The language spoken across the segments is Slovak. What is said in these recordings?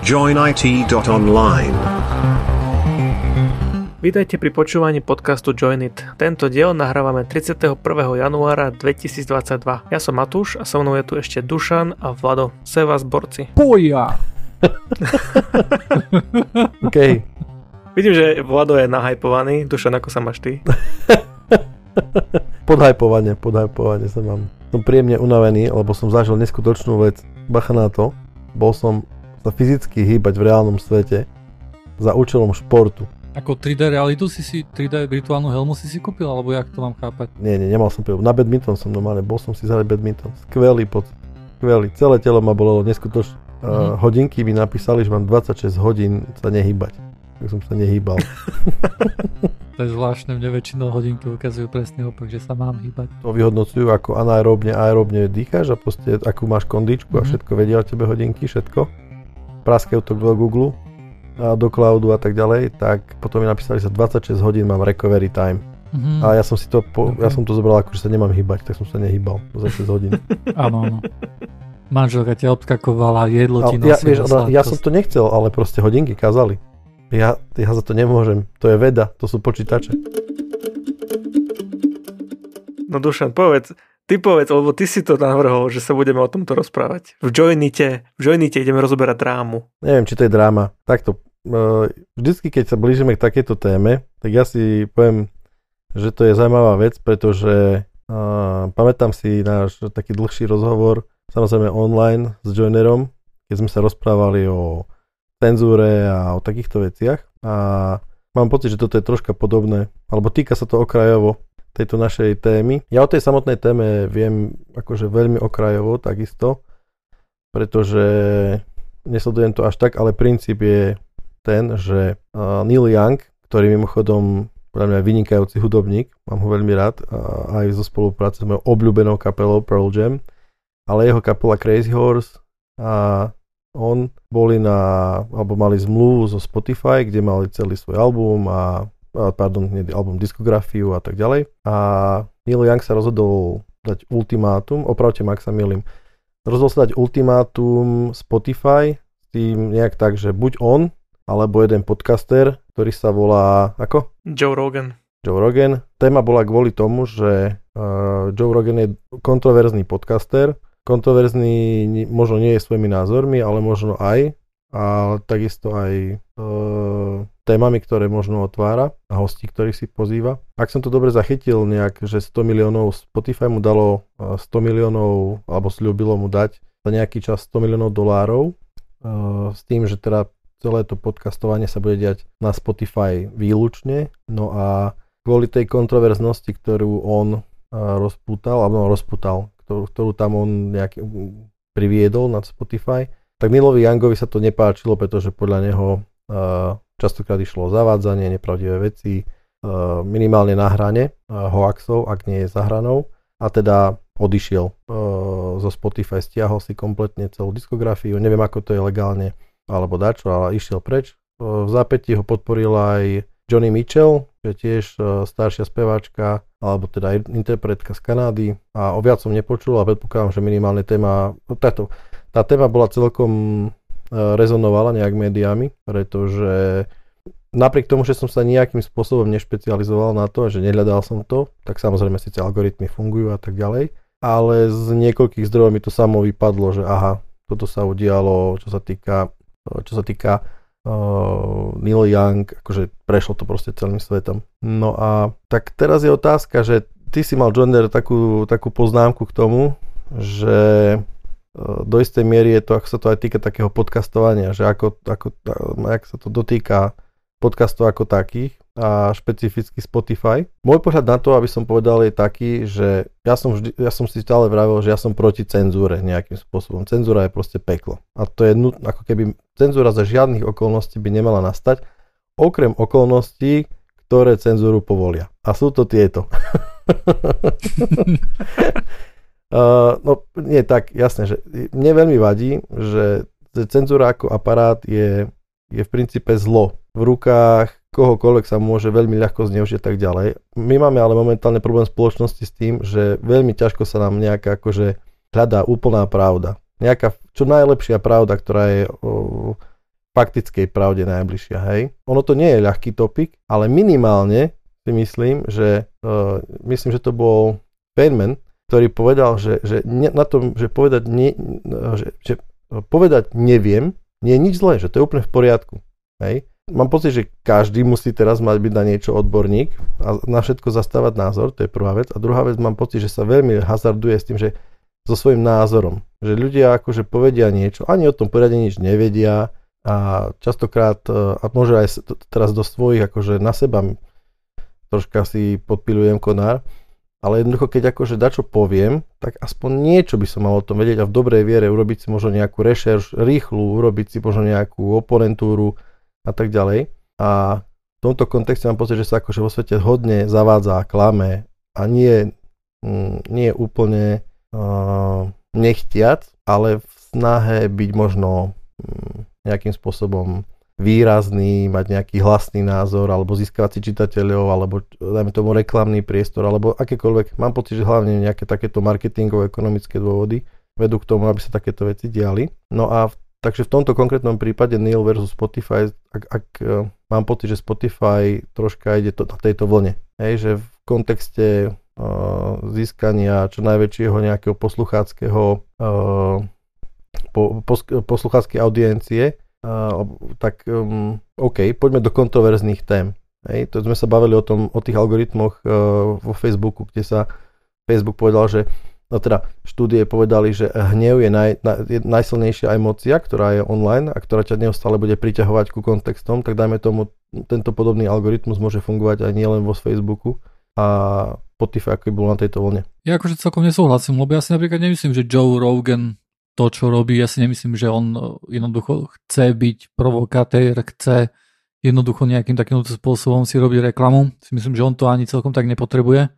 joinit.online. Vítajte pri počúvaní podcastu Join It. Tento diel nahrávame 31. januára 2022. Ja som Matúš a so mnou je tu ešte Dušan a Vlado. Se vás borci. Poja! OK. Vidím, že Vlado je nahypovaný. Dušan, ako sa máš ty? podhypovanie, podhypovanie sa mám. Som príjemne unavený, lebo som zažil neskutočnú vec. Bacha na to. Bol som sa fyzicky hýbať v reálnom svete za účelom športu. Ako 3D realitu si si, 3D virtuálnu helmu si si kúpil, alebo jak to mám chápať? Nie, nie, nemal som príležitosť. Na badminton som normálne, bol som si zahrať badminton. Skvelý pocit. Skvelý. Celé telo ma bolelo neskutočne. Mm-hmm. Uh, hodinky mi napísali, že mám 26 hodín sa nehýbať. Tak som sa nehýbal. to je zvláštne, mne väčšinou hodinky ukazujú presne opak, že sa mám hýbať. To vyhodnocujú, ako anaerobne, aerobne dýcháš a proste akú máš kondičku mm-hmm. a mhm. všetko vedia o tebe hodinky, všetko. Praskajú to do Google a do cloudu a tak ďalej, tak potom mi napísali, že 26 hodín mám recovery time. Mm-hmm. A ja som si to, po, okay. ja som to zobral ako, že sa nemám hýbať, tak som sa nehýbal za 6 hodín. áno, áno. Manželka ťa obskakovala, jedlo ti ja, vieš, ja som to nechcel, ale proste hodinky kázali. Ja, ja za to nemôžem. To je veda, to sú počítače. No Dušan, povedz, ty povedz, lebo ty si to navrhol, že sa budeme o tomto rozprávať. V Joinite, v Joinite ideme rozoberať drámu. Neviem, či to je dráma. Takto, e, vždycky, keď sa blížime k takejto téme, tak ja si poviem, že to je zaujímavá vec, pretože uh, pamätám si náš taký dlhší rozhovor, samozrejme online s Joinerom, keď sme sa rozprávali o cenzúre a o takýchto veciach. A mám pocit, že toto je troška podobné, alebo týka sa to okrajovo tejto našej témy. Ja o tej samotnej téme viem akože veľmi okrajovo takisto, pretože nesledujem to až tak, ale princíp je ten, že Neil Young, ktorý mimochodom podľa mňa vynikajúci hudobník, mám ho veľmi rád, aj zo spolupráce s mojou obľúbenou kapelou Pearl Jam, ale jeho kapela Crazy Horse a on boli na, alebo mali zmluvu zo Spotify, kde mali celý svoj album a, pardon, nie album, diskografiu a tak ďalej. A Neil Young sa rozhodol dať ultimátum, opravte ma, ak sa milím, rozhodol sa dať ultimátum Spotify s tým nejak tak, že buď on, alebo jeden podcaster, ktorý sa volá, ako? Joe Rogan. Joe Rogan. Téma bola kvôli tomu, že uh, Joe Rogan je kontroverzný podcaster, kontroverzný možno nie je svojimi názormi, ale možno aj a takisto aj e, témami, ktoré možno otvára a hostí, ktorých si pozýva. Ak som to dobre zachytil nejak, že 100 miliónov Spotify mu dalo 100 e, miliónov, alebo slúbilo mu dať za nejaký čas 100 miliónov dolárov e, s tým, že teda celé to podcastovanie sa bude diať na Spotify výlučne. No a kvôli tej kontroverznosti, ktorú on e, rozputal, alebo no, rozputal, ktorú, ktorú tam on nejak priviedol na Spotify, tak Nilovi Youngovi sa to nepáčilo, pretože podľa neho uh, častokrát išlo o zavádzanie, nepravdivé veci, uh, minimálne na hrane uh, hoaxov, ak nie je za hranou. A teda odišiel zo Spotify, stiahol si kompletne celú diskografiu, neviem ako to je legálne alebo dačo, ale išiel preč. V zápäti ho podporil aj Johnny Mitchell, že tiež uh, staršia speváčka, alebo teda interpretka z Kanady a o viac som nepočul a predpokladám, že minimálne téma, táto, tá téma bola celkom uh, rezonovala nejak médiami, pretože napriek tomu, že som sa nejakým spôsobom nešpecializoval na to, že nehľadal som to, tak samozrejme síce algoritmy fungujú a tak ďalej, ale z niekoľkých zdrojov mi to samo vypadlo, že aha, toto sa udialo, čo sa týka, čo sa týka uh, Neil Young, akože prešlo to proste celým svetom. No a tak teraz je otázka, že ty si mal John takú, takú poznámku k tomu, že do istej miery je to, ako sa to aj týka takého podcastovania, že ako, ako, ako sa to dotýka podcastov ako takých, a špecificky Spotify. Môj pohľad na to, aby som povedal, je taký, že ja som, vždy, ja som si stále vravil, že ja som proti cenzúre nejakým spôsobom. Cenzúra je proste peklo. A to je nut, ako keby cenzúra za žiadnych okolností by nemala nastať, okrem okolností, ktoré cenzúru povolia. A sú to tieto. uh, no nie tak, jasne, že mne veľmi vadí, že cenzúra ako aparát je, je v princípe zlo v rukách kohokoľvek sa môže veľmi ľahko zneužiť tak ďalej. My máme ale momentálne problém spoločnosti s tým, že veľmi ťažko sa nám nejaká akože hľadá úplná pravda. Nejaká čo najlepšia pravda, ktorá je o, faktickej pravde najbližšia, hej. Ono to nie je ľahký topik, ale minimálne si myslím, že uh, myslím, že to bol Feynman, ktorý povedal, že, že ne, na tom, že povedať, ne, že, že povedať neviem, nie je nič zlé, že to je úplne v poriadku. Hej. Mám pocit, že každý musí teraz mať byť na niečo odborník a na všetko zastávať názor, to je prvá vec. A druhá vec, mám pocit, že sa veľmi hazarduje s tým, že so svojím názorom. Že ľudia akože povedia niečo, ani o tom poriadne nič nevedia a častokrát, e, a môže aj teraz do svojich, akože na seba troška si podpilujem konár, ale jednoducho, keď akože dačo poviem, tak aspoň niečo by som mal o tom vedieť a v dobrej viere urobiť si možno nejakú rešerš rýchlu, urobiť si možno nejakú oponentúru a tak ďalej. A v tomto kontexte mám pocit, že sa akože vo svete hodne zavádza a klame a nie, mm, nie úplne uh, nechtiac, ale v snahe byť možno mm, nejakým spôsobom výrazný, mať nejaký hlasný názor, alebo získavať si čitateľov, alebo dajme tomu reklamný priestor, alebo akékoľvek. Mám pocit, že hlavne nejaké takéto marketingové, ekonomické dôvody vedú k tomu, aby sa takéto veci diali. No a v, takže v tomto konkrétnom prípade Neil versus Spotify, ak, ak uh, mám pocit, že Spotify troška ide to, na tejto vlne. Hej, že v kontexte uh, získania čo najväčšieho nejakého poslucháckého uh, po, pos, audiencie, tak um, OK, poďme do kontroverzných tém. Hej, to sme sa bavili o, tom, o tých algoritmoch uh, vo Facebooku, kde sa Facebook povedal, že no teda štúdie povedali, že hnev je, naj, na, najsilnejšia emócia, ktorá je online a ktorá ťa neustále bude priťahovať ku kontextom, tak dajme tomu, tento podobný algoritmus môže fungovať aj nielen vo Facebooku a Spotify, ako bol na tejto vlne. Ja akože celkom nesúhlasím, lebo ja si napríklad nemyslím, že Joe Rogan to, čo robí. Ja si nemyslím, že on e, jednoducho chce byť provokatér, chce jednoducho nejakým takýmto spôsobom si robiť reklamu. Si myslím, že on to ani celkom tak nepotrebuje.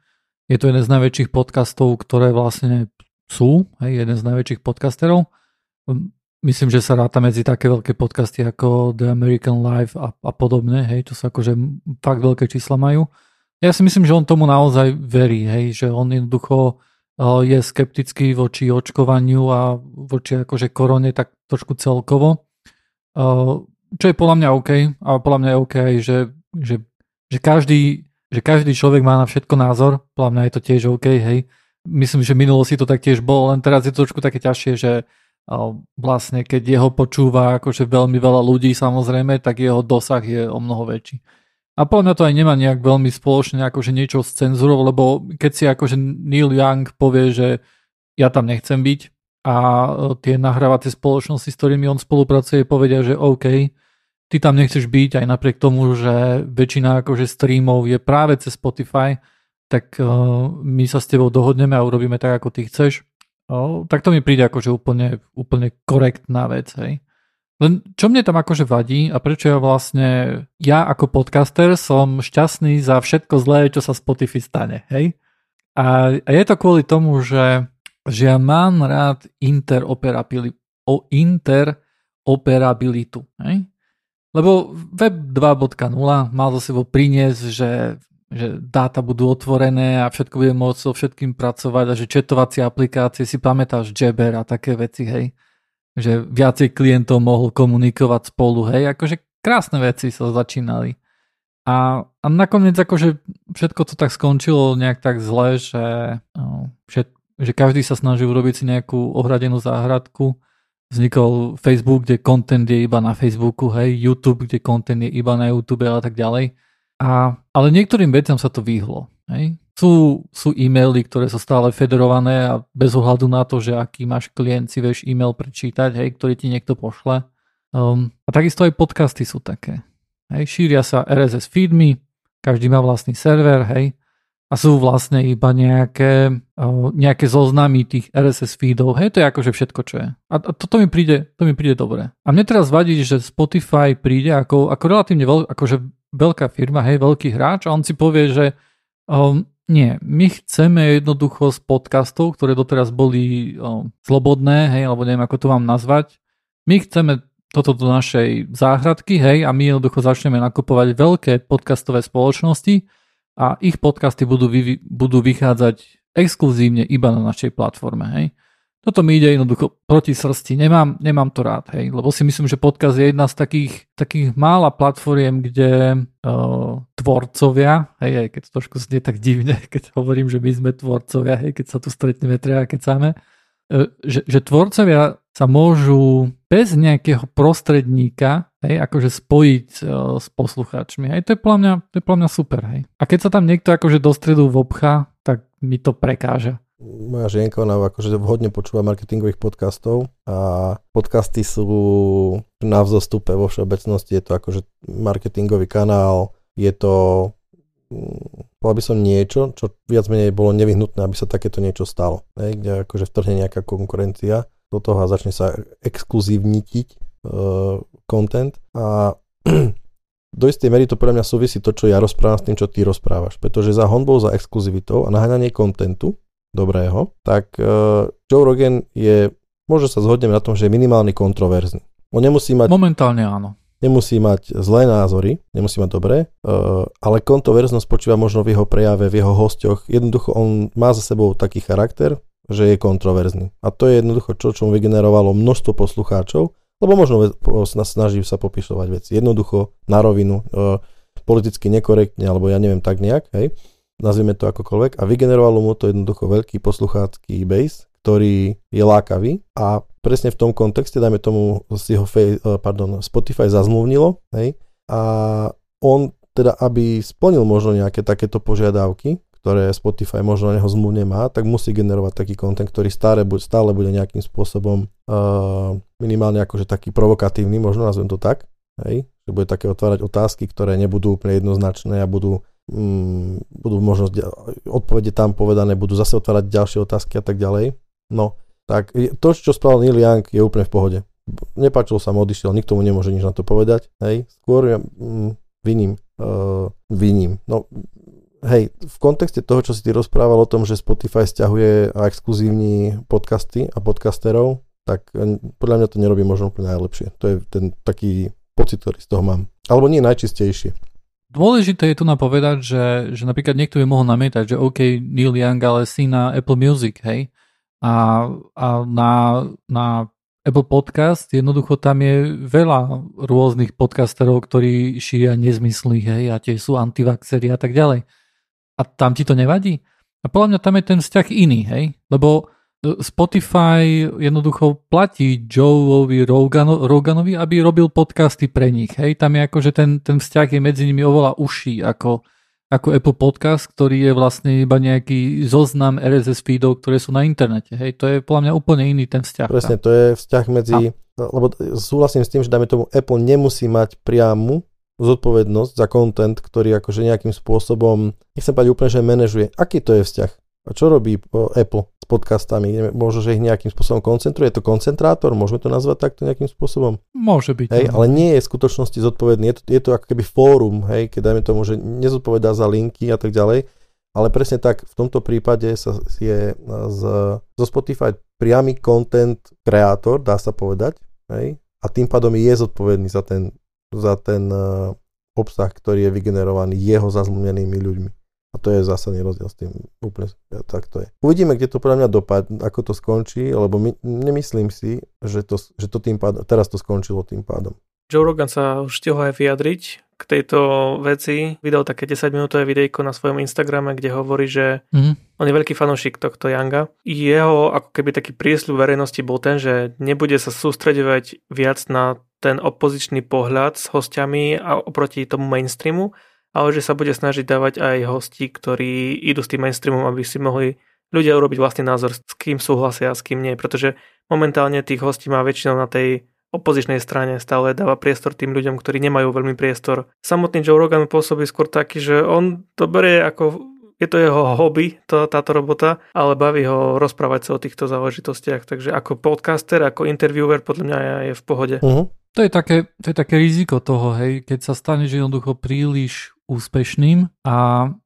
Je to jeden z najväčších podcastov, ktoré vlastne sú, hej, jeden z najväčších podcasterov. Hm, myslím, že sa ráta medzi také veľké podcasty ako The American Life a, a podobne, hej, to sú akože fakt veľké čísla majú. Ja si myslím, že on tomu naozaj verí, hej, že on jednoducho je skeptický voči očkovaniu a voči akože korone tak trošku celkovo. Čo je podľa mňa OK. A podľa mňa je OK, že, že, že, každý, že každý človek má na všetko názor. Podľa mňa je to tiež OK, hej. Myslím, že minulosti to tak tiež bolo, len teraz je to trošku také ťažšie, že vlastne keď jeho počúva akože veľmi veľa ľudí samozrejme, tak jeho dosah je o mnoho väčší. A podľa mňa to aj nemá nejak veľmi spoločné akože niečo s cenzúrou, lebo keď si akože Neil Young povie, že ja tam nechcem byť a e, tie nahrávacie spoločnosti, s ktorými on spolupracuje, povedia, že OK, ty tam nechceš byť aj napriek tomu, že väčšina akože streamov je práve cez Spotify, tak uh, my sa s tebou dohodneme a urobíme tak, ako ty chceš. Uh, tak to mi príde akože úplne, úplne korektná vec, hej. Len čo mne tam akože vadí a prečo ja vlastne, ja ako podcaster som šťastný za všetko zlé, čo sa Spotify stane, hej? A, a je to kvôli tomu, že, že ja mám rád interoperabilitu, o interoperabilitu, hej? Lebo Web 2.0 mal za sebou priniesť, že, že dáta budú otvorené a všetko bude môcť so všetkým pracovať a že četovacie aplikácie, si pamätáš Jabber a také veci, hej? Že viacej klientov mohol komunikovať spolu, hej, akože krásne veci sa začínali. A, a nakoniec akože všetko to tak skončilo nejak tak zle, že, no, že, že každý sa snaží urobiť si nejakú ohradenú záhradku. Vznikol Facebook, kde content je iba na Facebooku, hej, YouTube, kde content je iba na YouTube a tak ďalej. A, ale niektorým veciam sa to vyhlo. Hej. Sú, sú e-maily, ktoré sú stále federované a bez ohľadu na to, že aký máš klient, si vieš e-mail prečítať, hej, ktorý ti niekto pošle. Um, a takisto aj podcasty sú také. Hej, šíria sa RSS feedmi, každý má vlastný server, hej, a sú vlastne iba nejaké, uh, nejaké zoznamy tých RSS feedov. Hej, to je akože všetko, čo je. A, toto mi príde, to mi príde dobre. A mne teraz vadí, že Spotify príde ako, ako relatívne veľ, akože veľká firma, hej, veľký hráč a on si povie, že um, nie, my chceme jednoducho z podcastov, ktoré doteraz boli o, slobodné, hej, alebo neviem, ako to mám nazvať, my chceme toto do našej záhradky, hej, a my jednoducho začneme nakupovať veľké podcastové spoločnosti a ich podcasty budú, vy, budú vychádzať exkluzívne iba na našej platforme, hej. Toto mi ide jednoducho proti srsti. Nemám, nemám to rád, hej, lebo si myslím, že podcast je jedna z takých, takých mála platformiem, kde uh, tvorcovia, hej, aj keď to trošku znie tak divne, keď hovorím, že my sme tvorcovia, hej, keď sa tu stretneme, treba keď sáme, uh, že, že tvorcovia sa môžu bez nejakého prostredníka hej, akože spojiť uh, s poslucháčmi. Hej, to je podľa mňa, mňa super. Hej. A keď sa tam niekto akože do stredu vobchá, tak mi to prekáža. Moja žienka, ona akože hodne počúva marketingových podcastov a podcasty sú na vzostupe vo všeobecnosti. Je to akože marketingový kanál, je to mm, povedal by som niečo, čo viac menej bolo nevyhnutné, aby sa takéto niečo stalo. Hej, kde akože vtrhne nejaká konkurencia do toho a začne sa exkluzívnitiť uh, content a do istej mery to pre mňa súvisí to, čo ja rozprávam s tým, čo ty rozprávaš. Pretože za honbou, za exkluzivitou a naháňanie kontentu dobrého, tak uh, Joe Rogan je, možno sa zhodneme na tom, že je minimálne kontroverzný. On nemusí mať... Momentálne áno. Nemusí mať zlé názory, nemusí mať dobré, uh, ale kontroverznosť počíva možno v jeho prejave, v jeho hostiach. Jednoducho on má za sebou taký charakter, že je kontroverzný. A to je jednoducho čo, čo mu vygenerovalo množstvo poslucháčov, lebo možno snaží sa popíšovať veci jednoducho, na rovinu, e, politicky nekorektne, alebo ja neviem tak nejak, hej, nazvime to akokoľvek, a vygenerovalo mu to jednoducho veľký posluchácky base, ktorý je lákavý. A presne v tom kontexte, dajme tomu, si ho fej, e, pardon, Spotify zazmluvnilo, hej, a on teda, aby splnil možno nejaké takéto požiadavky, ktoré Spotify možno na neho zmluvne má, tak musí generovať taký kontent, ktorý stále, stále bude nejakým spôsobom uh, minimálne akože taký provokatívny, možno nazvem to tak, hej, že bude také otvárať otázky, ktoré nebudú úplne jednoznačné a budú, mm, budú možno odpovede tam povedané, budú zase otvárať ďalšie otázky a tak ďalej. No, tak to, čo spravil Neil Young, je úplne v pohode. Nepáčil sa mu, odišiel, nikto mu nemôže nič na to povedať, hej, skôr ja, mm, viním, uh, viním. No, hej, v kontexte toho, čo si ty rozprával o tom, že Spotify stiahuje exkluzívni podcasty a podcasterov, tak eh, podľa mňa to nerobí možno úplne najlepšie. To je ten taký pocit, ktorý z toho mám. Alebo nie najčistejšie. Dôležité je tu napovedať, že, že napríklad niekto by mohol namietať, že OK, Neil Young, ale si na Apple Music, hej? A, a na, na Apple Podcast, jednoducho tam je veľa rôznych podcasterov, ktorí šíria nezmysly, hej, a tie sú antivaxery a tak ďalej. A tam ti to nevadí? A podľa mňa tam je ten vzťah iný, hej? Lebo Spotify jednoducho platí Joeovi Rogano, Roganovi, aby robil podcasty pre nich. Hej? Tam je že ten, ten vzťah je medzi nimi oveľa užší ako, ako Apple Podcast, ktorý je vlastne iba nejaký zoznam RSS feedov, ktoré sú na internete. Hej? To je podľa mňa úplne iný ten vzťah. Presne, tam. to je vzťah medzi... A. Lebo súhlasím s tým, že dáme tomu Apple nemusí mať priamu zodpovednosť za content, ktorý akože nejakým spôsobom, nechcem povedať úplne, že manažuje. Aký to je vzťah? A čo robí Apple podcastami? Možno, že ich nejakým spôsobom koncentruje. Je to koncentrátor? Môžeme to nazvať takto nejakým spôsobom? Môže byť. Hej, ale nie je v skutočnosti zodpovedný. Je to, je to ako keby fórum, hej, keď dajme tomu, že nezodpovedá za linky a tak ďalej. Ale presne tak, v tomto prípade sa je z, zo Spotify priamy content kreator, dá sa povedať, hej, a tým pádom je zodpovedný za ten, za ten uh, obsah, ktorý je vygenerovaný jeho zazmluvnenými ľuďmi. A to je zásadný rozdiel s tým. Úplne tak to je. Uvidíme, kde to podľa mňa dopadne, ako to skončí, lebo my, nemyslím si, že to, že to tým pádom, teraz to skončilo tým pádom. Joe Rogan sa už stihol aj vyjadriť k tejto veci. Vydal také 10-minútové videjko na svojom Instagrame, kde hovorí, že mm. on je veľký fanúšik tohto Younga. Jeho ako keby taký prísľub verejnosti bol ten, že nebude sa sústredovať viac na ten opozičný pohľad s hostiami a oproti tomu mainstreamu, ale že sa bude snažiť dávať aj hosti, ktorí idú s tým mainstreamom, aby si mohli ľudia urobiť vlastný názor, s kým súhlasia a s kým nie, pretože momentálne tých hostí má väčšinou na tej opozičnej strane stále dáva priestor tým ľuďom, ktorí nemajú veľmi priestor. Samotný Joe Rogan pôsobí skôr taký, že on to berie ako je to jeho hobby, to, táto robota, ale baví ho rozprávať sa o týchto záležitostiach. Takže ako podcaster, ako interviewer podľa mňa je v pohode. Uh-huh. To je, také, to je také riziko toho, hej, keď sa staneš jednoducho príliš úspešným a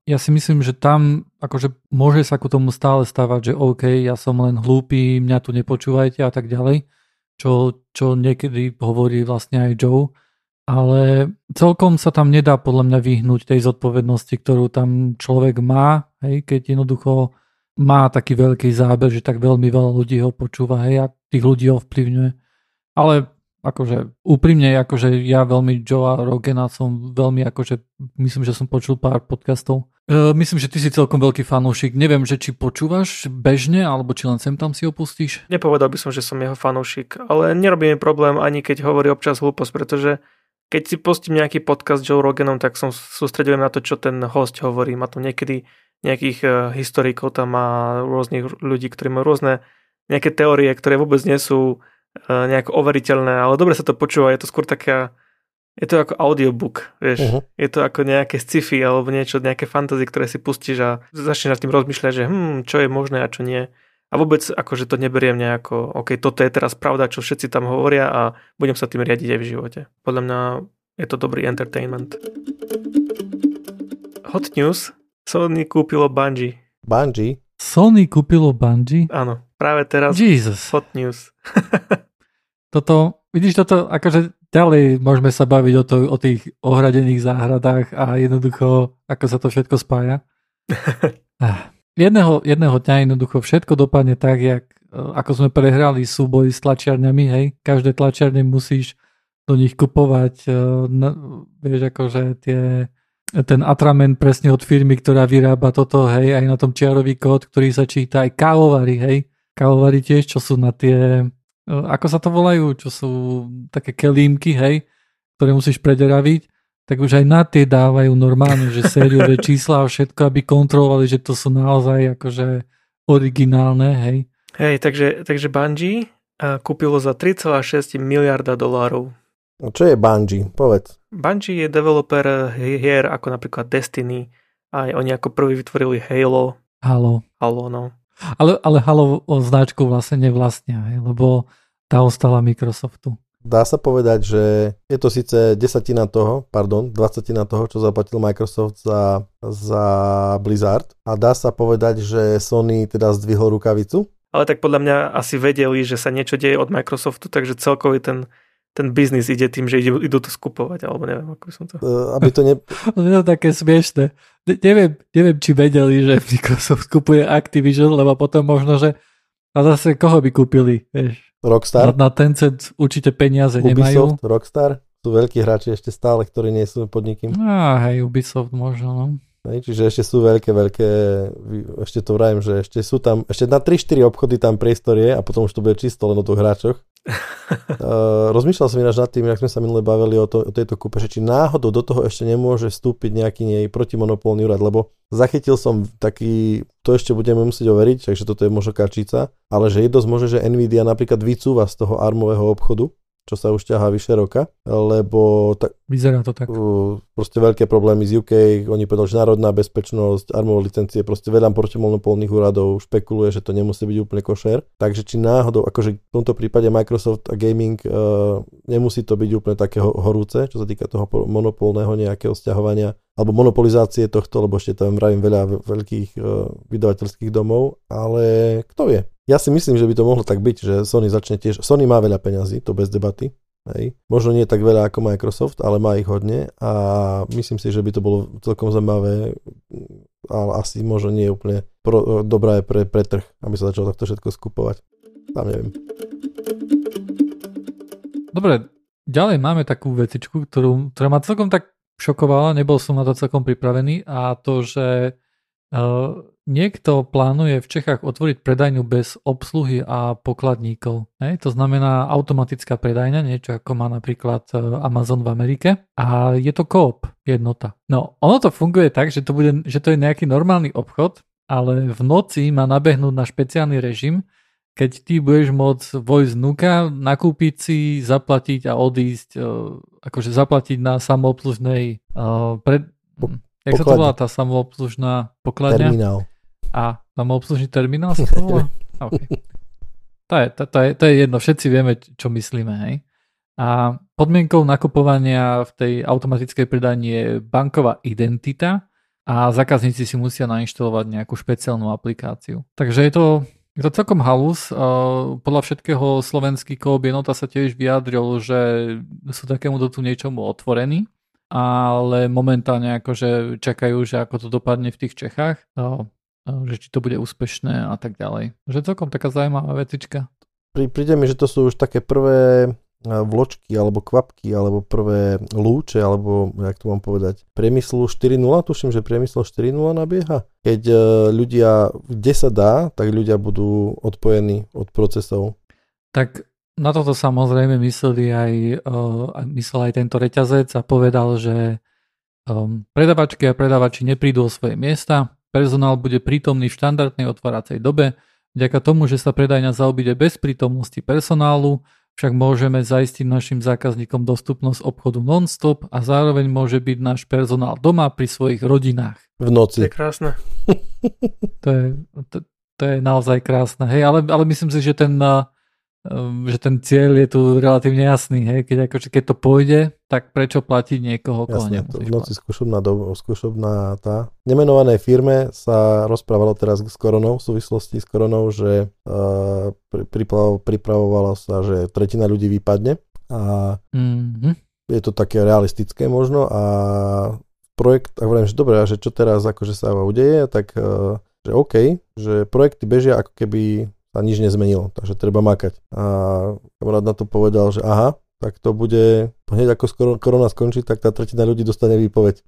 ja si myslím, že tam akože môže sa ku tomu stále stávať, že OK, ja som len hlúpy, mňa tu nepočúvajte a tak ďalej, čo, čo niekedy hovorí vlastne aj Joe, ale celkom sa tam nedá podľa mňa vyhnúť tej zodpovednosti, ktorú tam človek má, hej, keď jednoducho má taký veľký záber, že tak veľmi veľa ľudí ho počúva hej, a tých ľudí ovplyvňuje. Ale akože úprimne, akože ja veľmi Joea Rogena som veľmi akože, myslím, že som počul pár podcastov. E, myslím, že ty si celkom veľký fanúšik. Neviem, že či počúvaš bežne, alebo či len sem tam si opustíš. Nepovedal by som, že som jeho fanúšik, ale nerobí mi problém ani keď hovorí občas hlúposť, pretože keď si pustím nejaký podcast s Joe Roganom, tak som sústredujem na to, čo ten host hovorí. Má tu niekedy nejakých uh, historikov, tam má rôznych ľudí, ktorí majú rôzne nejaké teórie, ktoré vôbec nie sú nejak overiteľné, ale dobre sa to počúva, je to skôr taká, je to ako audiobook, vieš, uh-huh. je to ako nejaké sci-fi alebo niečo, nejaké fantasy, ktoré si pustíš a začneš nad tým rozmýšľať, že hm, čo je možné a čo nie. A vôbec akože to neberiem nejako, ok, toto je teraz pravda, čo všetci tam hovoria a budem sa tým riadiť aj v živote. Podľa mňa je to dobrý entertainment. Hot news. Sony kúpilo Bungie. Bungie? Sony kúpilo Bungie? Áno, práve teraz Jesus. hot news. toto, vidíš toto, akože ďalej môžeme sa baviť o, to, o tých ohradených záhradách a jednoducho, ako sa to všetko spája. ah, jedného, jedného dňa jednoducho všetko dopadne tak, jak, e, ako sme prehrali súboj s tlačiarňami, hej, každé tlačiarne musíš do nich kupovať, e, vieš, akože tie ten atrament presne od firmy, ktorá vyrába toto, hej, aj na tom čiarový kód, ktorý sa číta, aj kávovary, hej, kávovary tiež, čo sú na tie, ako sa to volajú, čo sú také kelímky, hej, ktoré musíš prederaviť, tak už aj na tie dávajú normálne, že sériové čísla a všetko, aby kontrolovali, že to sú naozaj akože originálne, hej. Hej, takže, takže Bungie kúpilo za 3,6 miliarda dolárov No čo je Bungie? Povedz. Bungie je developer hier ako napríklad Destiny. Aj oni ako prvý vytvorili Halo. Halo. Halo, no. Ale, ale Halo o značku vlastne nevlastnia, lebo tá ostala Microsoftu. Dá sa povedať, že je to síce desatina toho, pardon, dvacatina toho, čo zaplatil Microsoft za, za Blizzard a dá sa povedať, že Sony teda zdvihol rukavicu. Ale tak podľa mňa asi vedeli, že sa niečo deje od Microsoftu, takže celkový ten ten biznis ide tým, že idú, idú to skupovať, alebo neviem, ako som to... Uh, aby to ne... je to také smiešne. Ne, neviem, neviem, či vedeli, že Microsoft kupuje Activision, lebo potom možno, že a zase koho by kúpili, vieš? Rockstar? Na, na Tencent určite peniaze Ubisoft, nemajú. Rockstar? Sú veľkí hráči ešte stále, ktorí nie sú podniky. Á, hej, Ubisoft možno, no. Hej, čiže ešte sú veľké, veľké, ešte to vrajem, že ešte sú tam, ešte na 3-4 obchody tam priestor je a potom už to bude čisto len o tých hráčoch. uh, rozmýšľal som ináč nad tým, ak sme sa minule bavili o, to, o tejto kúpe, že či náhodou do toho ešte nemôže vstúpiť nejaký nej protimonopolný úrad, lebo zachytil som taký, to ešte budeme musieť overiť, takže toto je možno kačica, ale že je dosť možné, že Nvidia napríklad vycúva z toho armového obchodu čo sa už ťahá vyše roka, lebo tak, Vyzerá to tak. Uh, proste veľké problémy z UK, oni povedali, že národná bezpečnosť, armové licencie, proste veľa protimonopolných úradov špekuluje, že to nemusí byť úplne košer. Takže či náhodou, akože v tomto prípade Microsoft a gaming uh, nemusí to byť úplne také horúce, čo sa týka toho monopolného nejakého stiahovania alebo monopolizácie tohto, lebo ešte tam vravím veľa veľkých uh, vydavateľských domov, ale kto vie. Ja si myslím, že by to mohlo tak byť, že Sony začne tiež, Sony má veľa peňazí, to bez debaty, hej. Možno nie tak veľa ako Microsoft, ale má ich hodne a myslím si, že by to bolo celkom zaujímavé, ale asi možno nie úplne pro, dobré pre, pre trh, aby sa začalo takto všetko skupovať. Tam neviem. Dobre, ďalej máme takú vecičku, ktorú, ktorá ma celkom tak šokovala, nebol som na to celkom pripravený a to, že uh, niekto plánuje v Čechách otvoriť predajňu bez obsluhy a pokladníkov. Hej? To znamená automatická predajňa, niečo ako má napríklad e, Amazon v Amerike a je to koop jednota. No, ono to funguje tak, že to, bude, že to je nejaký normálny obchod, ale v noci má nabehnúť na špeciálny režim, keď ty budeš môcť vojsť vnúka, nakúpiť si, zaplatiť a odísť, uh, akože zaplatiť na samoobslužnej uh, pred... Po, Jak sa to volá tá samoobslužná pokladňa? Terminál. A samoobslužný terminál sa to volá? okay. to, je, to, to, je, to je jedno, všetci vieme, čo myslíme, hej? A podmienkou nakupovania v tej automatickej predajni je banková identita a zákazníci si musia nainštalovať nejakú špeciálnu aplikáciu. Takže je to je to celkom halus. Podľa všetkého slovenský kóp jednota sa tiež vyjadril, že sú takému tu niečomu otvorení, ale momentálne akože čakajú, že ako to dopadne v tých Čechách. Že či to bude úspešné a tak ďalej. Že celkom taká zaujímavá vecička. Príde mi, že to sú už také prvé vločky alebo kvapky alebo prvé lúče alebo jak to mám povedať priemyslu 4.0 tuším, že priemysel 4.0 nabieha keď e, ľudia kde sa dá tak ľudia budú odpojení od procesov tak na toto samozrejme mysleli aj, uh, myslel aj tento reťazec a povedal, že um, predavačky a predavači neprídu o svoje miesta, personál bude prítomný v štandardnej otváracej dobe, vďaka tomu, že sa predajňa zaobíde bez prítomnosti personálu, však môžeme zaistiť našim zákazníkom dostupnosť obchodu non-stop a zároveň môže byť náš personál doma pri svojich rodinách. V noci. To je krásne. to, je, to, to je naozaj krásne. Hej, ale, ale myslím si, že ten, Ehm, že ten cieľ je tu relatívne jasný, hej? Keď, ako, keď to pôjde, tak prečo platiť niekoho, koho Jasne, to v noci skúšobná, do, skúšobná tá. Nemenovanej firme sa rozprávalo teraz s koronou, v súvislosti s koronou, že uh, priprav, pripravovalo sa, že tretina ľudí vypadne a mm-hmm. je to také realistické možno a projekt, a hovorím, že dobre, a že čo teraz akože sa udeje, tak uh, že OK, že projekty bežia ako keby sa nič nezmenilo, takže treba makať. A kamarát na to povedal, že aha, tak to bude, hneď ako skoro korona skončí, tak tá tretina ľudí dostane výpoveď.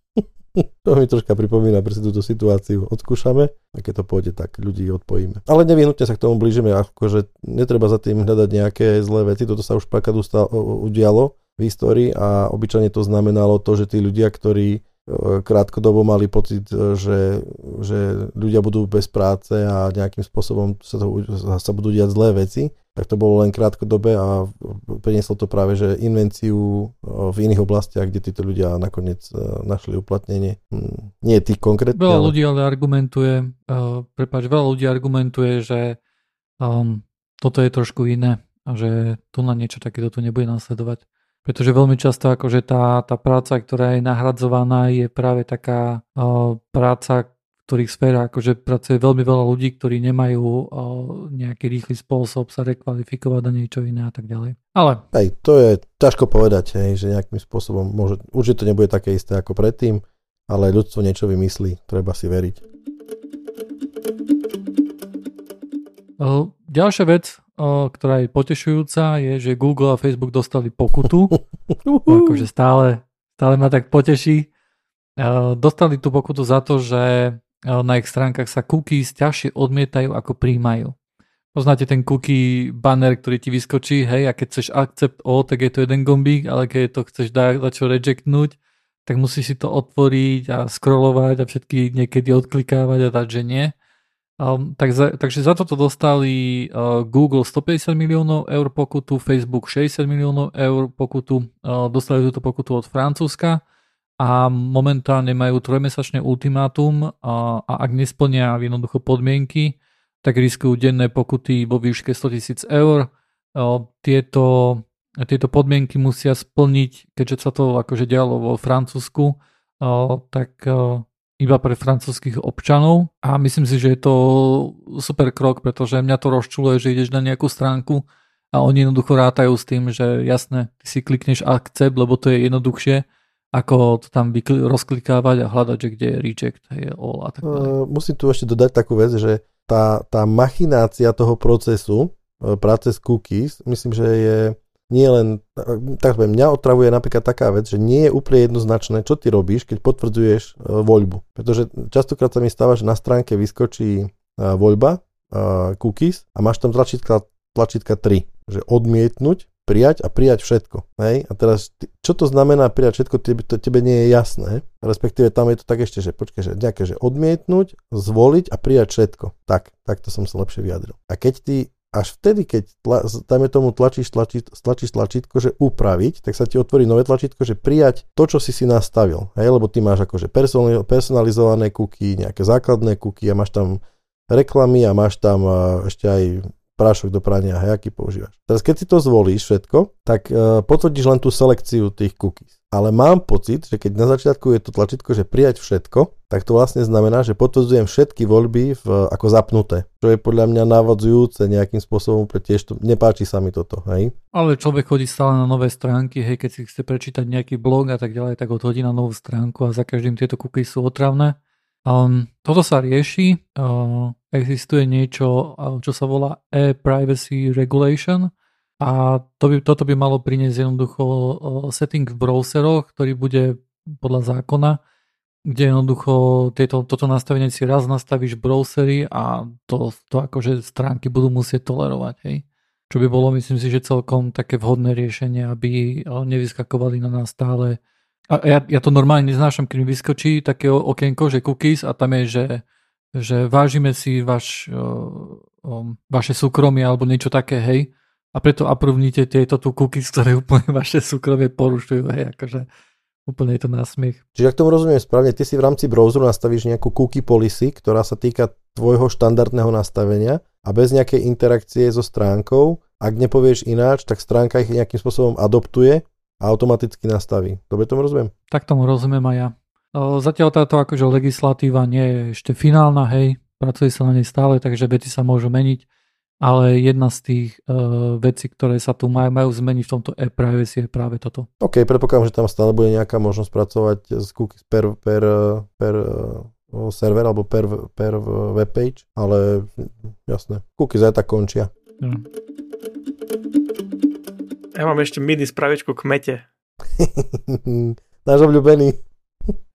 to mi troška pripomína presne túto situáciu. Odskúšame a keď to pôjde, tak ľudí odpojíme. Ale nevyhnutne sa k tomu blížime, akože netreba za tým hľadať nejaké zlé veci, toto sa už párkrát udialo v histórii a obyčajne to znamenalo to, že tí ľudia, ktorí krátkodobo mali pocit, e, že, že ľudia budú bez práce a nejakým spôsobom sa, to, sa budú diať zlé veci, tak to bolo len krátkodobé a prinieslo to práve, že invenciu e, v iných oblastiach, kde títo ľudia nakoniec e, našli uplatnenie. Hm, nie tí konkrétne. Veľa ale... ľudí ale argumentuje, uh, prepáč, veľa ľudí argumentuje, že um, toto je trošku iné a že tu na niečo takéto tu nebude následovať. Pretože veľmi často akože tá, tá práca, ktorá je nahradzovaná, je práve taká uh, práca, ktorých sféra akože pracuje veľmi veľa ľudí, ktorí nemajú uh, nejaký rýchly spôsob sa rekvalifikovať na niečo iné a tak ďalej. Ale... Hej, to je ťažko povedať, hej, že nejakým spôsobom môže, určite to nebude také isté ako predtým, ale ľudstvo niečo vymyslí, treba si veriť. Uh, ďalšia vec, o, ktorá je potešujúca, je, že Google a Facebook dostali pokutu. akože stále, stále ma tak poteší. O, dostali tú pokutu za to, že na ich stránkach sa cookies ťažšie odmietajú ako príjmajú. Poznáte ten cookie banner, ktorý ti vyskočí, hej, a keď chceš accept all, tak je to jeden gombík, ale keď to chceš dať, čo rejectnúť, tak musíš si to otvoriť a scrollovať a všetky niekedy odklikávať a dať, že nie. Um, tak za, takže za toto dostali uh, Google 150 miliónov eur pokutu, Facebook 60 miliónov eur pokutu, uh, dostali túto pokutu od Francúzska a momentálne majú trojmesačné ultimátum uh, a ak nesplnia jednoducho podmienky, tak riskujú denné pokuty vo výške 100 tisíc eur. Uh, tieto, tieto podmienky musia splniť, keďže sa to akože dialo vo Francúzsku, uh, tak uh, iba pre francúzských občanov a myslím si, že je to super krok, pretože mňa to rozčuluje, že ideš na nejakú stránku a oni jednoducho rátajú s tým, že jasne, ty si klikneš accept, lebo to je jednoduchšie, ako to tam rozklikávať a hľadať, že kde je reject, je all a tak ďalej. Uh, musím tu ešte dodať takú vec, že tá, tá machinácia toho procesu, e, práce s cookies, myslím, že je nie len, tak poviem, mňa otravuje napríklad taká vec, že nie je úplne jednoznačné, čo ty robíš, keď potvrdzuješ e, voľbu. Pretože častokrát sa mi stáva, že na stránke vyskočí e, voľba, e, cookies a máš tam tlačítka, tlačítka 3, že odmietnúť, prijať a prijať všetko. Hej? A teraz, čo to znamená prijať všetko, tebe, to tebe nie je jasné. Respektíve tam je to tak ešte, že počkaj, že nejaké, že odmietnúť, zvoliť a prijať všetko. Tak, takto som sa lepšie vyjadril. A keď ty až vtedy, keď tla, dajme tomu tlačíš, tlačí, tlačíš tlačítko, že upraviť, tak sa ti otvorí nové tlačítko, že prijať to, čo si si nastavil. Hej, lebo ty máš akože personalizované kuky, nejaké základné kuky a máš tam reklamy a máš tam ešte aj prášok do prania, hej, aký používaš. Teraz keď si to zvolíš všetko, tak uh, potvrdíš len tú selekciu tých cookies ale mám pocit, že keď na začiatku je to tlačítko, že prijať všetko, tak to vlastne znamená, že potvrdzujem všetky voľby v, ako zapnuté, čo je podľa mňa navodzujúce nejakým spôsobom, pre tiež to, nepáči sa mi toto, hej. Ale človek chodí stále na nové stránky, hej, keď si chce prečítať nejaký blog a tak ďalej, tak odhodí na novú stránku a za každým tieto kuky sú otravné. Um, toto sa rieši, uh, existuje niečo, uh, čo sa volá e-privacy regulation a to by, toto by malo priniesť jednoducho setting v browseroch, ktorý bude podľa zákona, kde jednoducho tieto, toto nastavenie si raz nastavíš v browseri a to, to akože stránky budú musieť tolerovať, hej. Čo by bolo, myslím si, že celkom také vhodné riešenie, aby nevyskakovali na nás stále a ja, ja to normálne neznášam, keď mi vyskočí také okienko, že cookies a tam je, že, že vážime si vaš, um, vaše súkromie alebo niečo také, hej. A preto aprovnite tieto tu cookies, ktoré úplne vaše súkromie porušujú, hej, akože úplne je to násmiech. Čiže ak tomu rozumiem správne, ty si v rámci browseru nastavíš nejakú cookie policy, ktorá sa týka tvojho štandardného nastavenia a bez nejakej interakcie so stránkou, ak nepovieš ináč, tak stránka ich nejakým spôsobom adoptuje a automaticky nastaví. Dobre tomu rozumiem? Tak tomu rozumiem aj ja. Zatiaľ táto akože legislatíva nie je ešte finálna, hej, pracuje sa na nej stále, takže veci sa môžu meniť, ale jedna z tých uh, vecí, ktoré sa tu majú, majú zmeniť v tomto e-privacy je práve toto. OK, predpokladám, že tam stále bude nejaká možnosť pracovať z cookies per, per, per uh, server alebo per, per webpage, ale jasné, cookies aj tak končia. Ja. Ja mám ešte mini spravičku k mete. Náš obľúbený.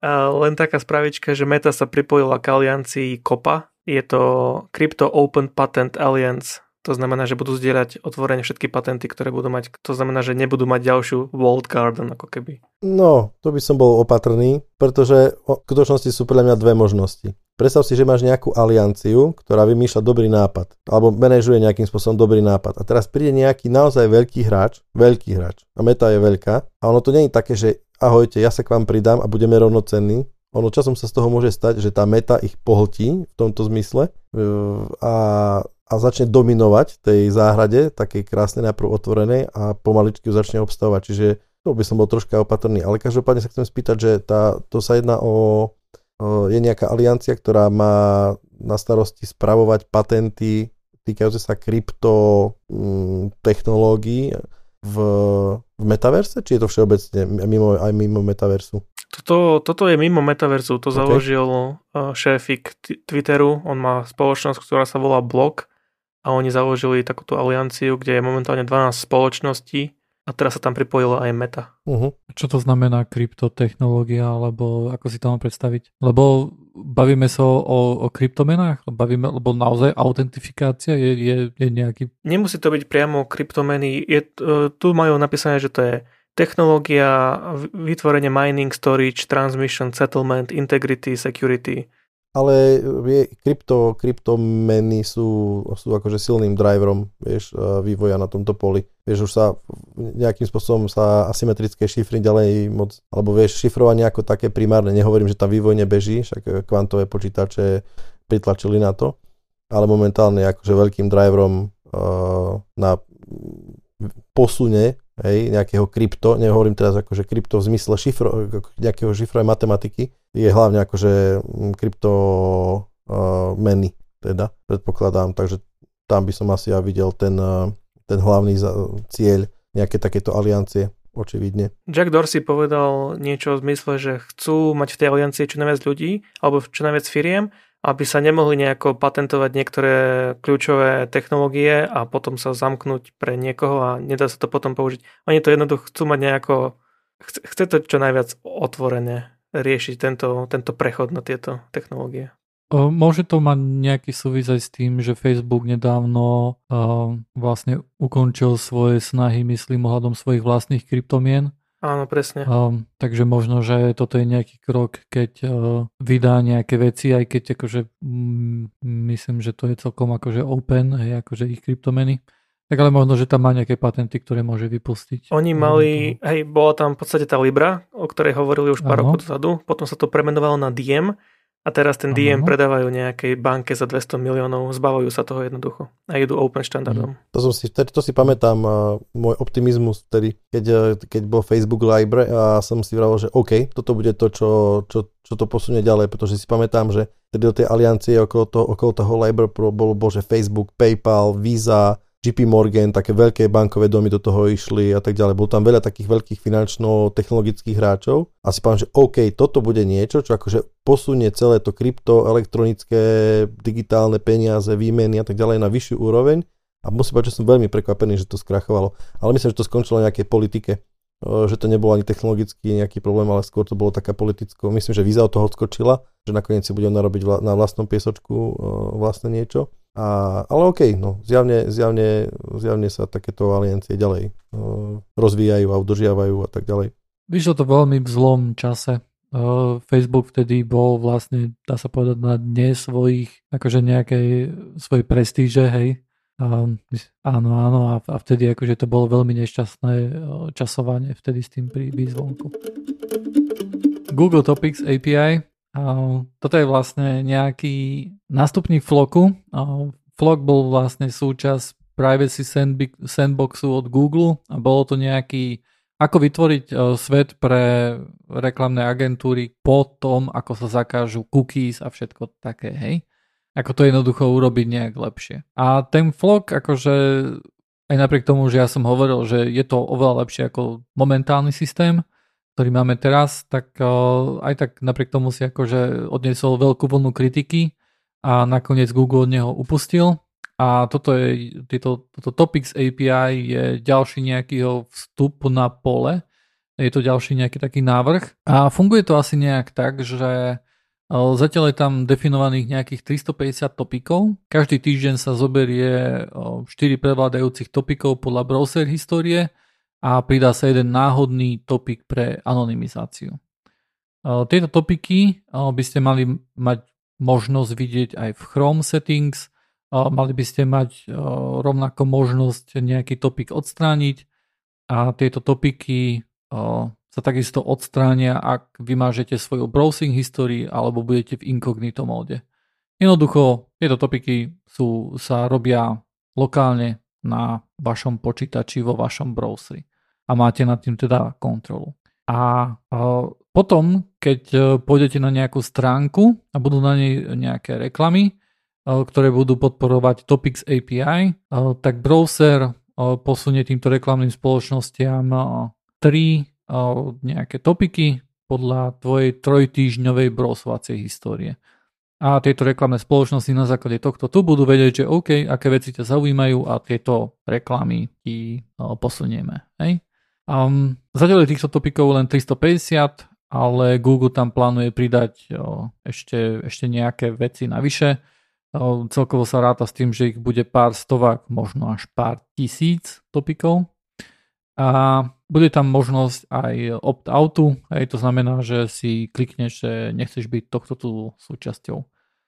Len taká spravička, že Meta sa pripojila k aliancii COPA. Je to Crypto Open Patent Alliance. To znamená, že budú zdieľať otvorene všetky patenty, ktoré budú mať. To znamená, že nebudú mať ďalšiu World Garden ako keby. No, to by som bol opatrný, pretože v skutočnosti sú podľa mňa dve možnosti. Predstav si, že máš nejakú alianciu, ktorá vymýšľa dobrý nápad, alebo manažuje nejakým spôsobom dobrý nápad. A teraz príde nejaký naozaj veľký hráč, veľký hráč, a meta je veľká, a ono to nie je také, že ahojte, ja sa k vám pridám a budeme rovnocenní. Ono časom sa z toho môže stať, že tá meta ich pohltí v tomto zmysle e, a, a začne dominovať tej záhrade, takej krásnej najprv otvorenej a pomaličky ju začne obstavovať. Čiže to by som bol troška opatrný. Ale každopádne sa chcem spýtať, že tá, to sa jedná o je nejaká aliancia, ktorá má na starosti spravovať patenty týkajúce sa krypto mm, technológií v, v metaverse, či je to všeobecne mimo, aj mimo metaversu? Toto, toto je mimo metaversu, to okay. založil šéfik Twitteru, on má spoločnosť, ktorá sa volá Block a oni založili takúto alianciu, kde je momentálne 12 spoločností a teraz sa tam pripojila aj Meta. Uh-huh. Čo to znamená kryptotechnológia, alebo ako si to mám predstaviť? Lebo bavíme sa o, o kryptomenách? Bavíme, lebo naozaj autentifikácia je, je, je nejaký... Nemusí to byť priamo kryptomeny. Je, uh, tu majú napísané, že to je technológia, vytvorenie mining, storage, transmission, settlement, integrity, security ale je, krypto, kryptomeny sú, sú akože silným driverom vieš, vývoja na tomto poli. Vieš, už sa nejakým spôsobom sa asymetrické šifry ďalej moc, alebo vieš, šifrovanie ako také primárne, nehovorím, že tam vývoj nebeží, však kvantové počítače pritlačili na to, ale momentálne akože veľkým driverom uh, na posune hej, nejakého krypto, nehovorím teraz akože krypto v zmysle šifro, nejakého šifrovej matematiky, je hlavne akože mm, krypto uh, meny, teda predpokladám, takže tam by som asi ja videl ten, ten hlavný cieľ nejaké takéto aliancie, očividne. Jack Dorsey povedal niečo v zmysle, že chcú mať v tej aliancii čo najviac ľudí, alebo čo najviac firiem, aby sa nemohli nejako patentovať niektoré kľúčové technológie a potom sa zamknúť pre niekoho a nedá sa to potom použiť. Oni to jednoducho chcú mať nejako, chce to čo najviac otvorene riešiť tento, tento prechod na tieto technológie. Môže to mať nejaký súvis aj s tým, že Facebook nedávno uh, vlastne ukončil svoje snahy, myslím, ohľadom svojich vlastných kryptomien Áno, presne. Um, takže možno, že toto je nejaký krok, keď uh, vydá nejaké veci, aj keď akože mm, myslím, že to je celkom akože open, hej, akože ich kryptomeny. Tak ale možno, že tam má nejaké patenty, ktoré môže vypustiť. Oni mali, hej, bola tam v podstate tá Libra, o ktorej hovorili už pár rokov dozadu, potom sa to premenovalo na Diem a teraz ten DM predávajú nejakej banke za 200 miliónov, zbavujú sa toho jednoducho a idú open štandardom. Mm. To, som si, vtedy, to si pamätám, uh, môj optimizmus vtedy, keď, uh, keď bol Facebook Library a som si vravil, že OK, toto bude to, čo, čo, čo to posunie ďalej, pretože si pamätám, že vtedy do tej aliancie okolo toho, okolo toho Library bolo, bolo že Facebook, PayPal, Visa, JP Morgan, také veľké bankové domy do toho išli a tak ďalej. Bolo tam veľa takých veľkých finančno-technologických hráčov a si povedal, že OK, toto bude niečo, čo akože posunie celé to krypto, elektronické, digitálne peniaze, výmeny a tak ďalej na vyššiu úroveň. A musím povedať, že som veľmi prekvapený, že to skrachovalo. Ale myslím, že to skončilo na nejakej politike že to nebolo ani technologicky nejaký problém, ale skôr to bolo taká politická. Myslím, že Visa od toho odskočila, že nakoniec si budeme narobiť na vlastnom piesočku vlastne niečo. A, ale OK, no, zjavne, zjavne, zjavne sa takéto aliancie ďalej uh, rozvíjajú a udržiavajú a tak ďalej. Vyšlo to veľmi v zlom čase. Facebook vtedy bol vlastne, dá sa povedať, na dne svojich, akože nejakej svojej prestíže, hej. Um, áno, áno, a, a vtedy akože to bolo veľmi nešťastné časovanie vtedy s tým výzvonku. Google Topics API toto je vlastne nejaký nástupník Floku. Flock bol vlastne súčasť privacy sandboxu od Google a bolo to nejaký ako vytvoriť e, svet pre reklamné agentúry po tom, ako sa zakážu cookies a všetko také, hej. Ako to jednoducho urobiť nejak lepšie. A ten Flock, akože aj napriek tomu, že ja som hovoril, že je to oveľa lepšie ako momentálny systém, ktorý máme teraz, tak uh, aj tak napriek tomu si akože odniesol veľkú vlnu kritiky a nakoniec Google od neho upustil. A toto je, tieto, toto Topics API je ďalší nejaký vstup na pole, je to ďalší nejaký taký návrh a funguje to asi nejak tak, že Zatiaľ je tam definovaných nejakých 350 topikov. Každý týždeň sa zoberie 4 prevládajúcich topikov podľa browser histórie a pridá sa jeden náhodný topik pre anonymizáciu. Tieto topiky by ste mali mať možnosť vidieť aj v Chrome settings, mali by ste mať rovnako možnosť nejaký topik odstrániť a tieto topiky sa takisto odstránia, ak vymážete svoju browsing history alebo budete v incognito móde. Jednoducho, tieto topiky sú, sa robia lokálne na vašom počítači vo vašom browseri a máte nad tým teda kontrolu. A potom, keď e, pôjdete na nejakú stránku a budú na nej nejaké reklamy, e, ktoré budú podporovať Topics API, e, tak browser posunie týmto reklamným spoločnostiam tri nejaké topiky podľa tvojej trojtýždňovej browsovacej histórie. A tieto reklamné spoločnosti na základe tohto tu budú vedieť, že OK, aké veci ťa zaujímajú a tieto reklamy ti posunieme. Hej? Um, zatiaľ týchto topikov len 350, ale Google tam plánuje pridať o, ešte, ešte nejaké veci navyše. O, celkovo sa ráta s tým, že ich bude pár stovák, možno až pár tisíc topikov. A bude tam možnosť aj opt-outu, aj to znamená, že si klikneš, že nechceš byť tohto tu súčasťou.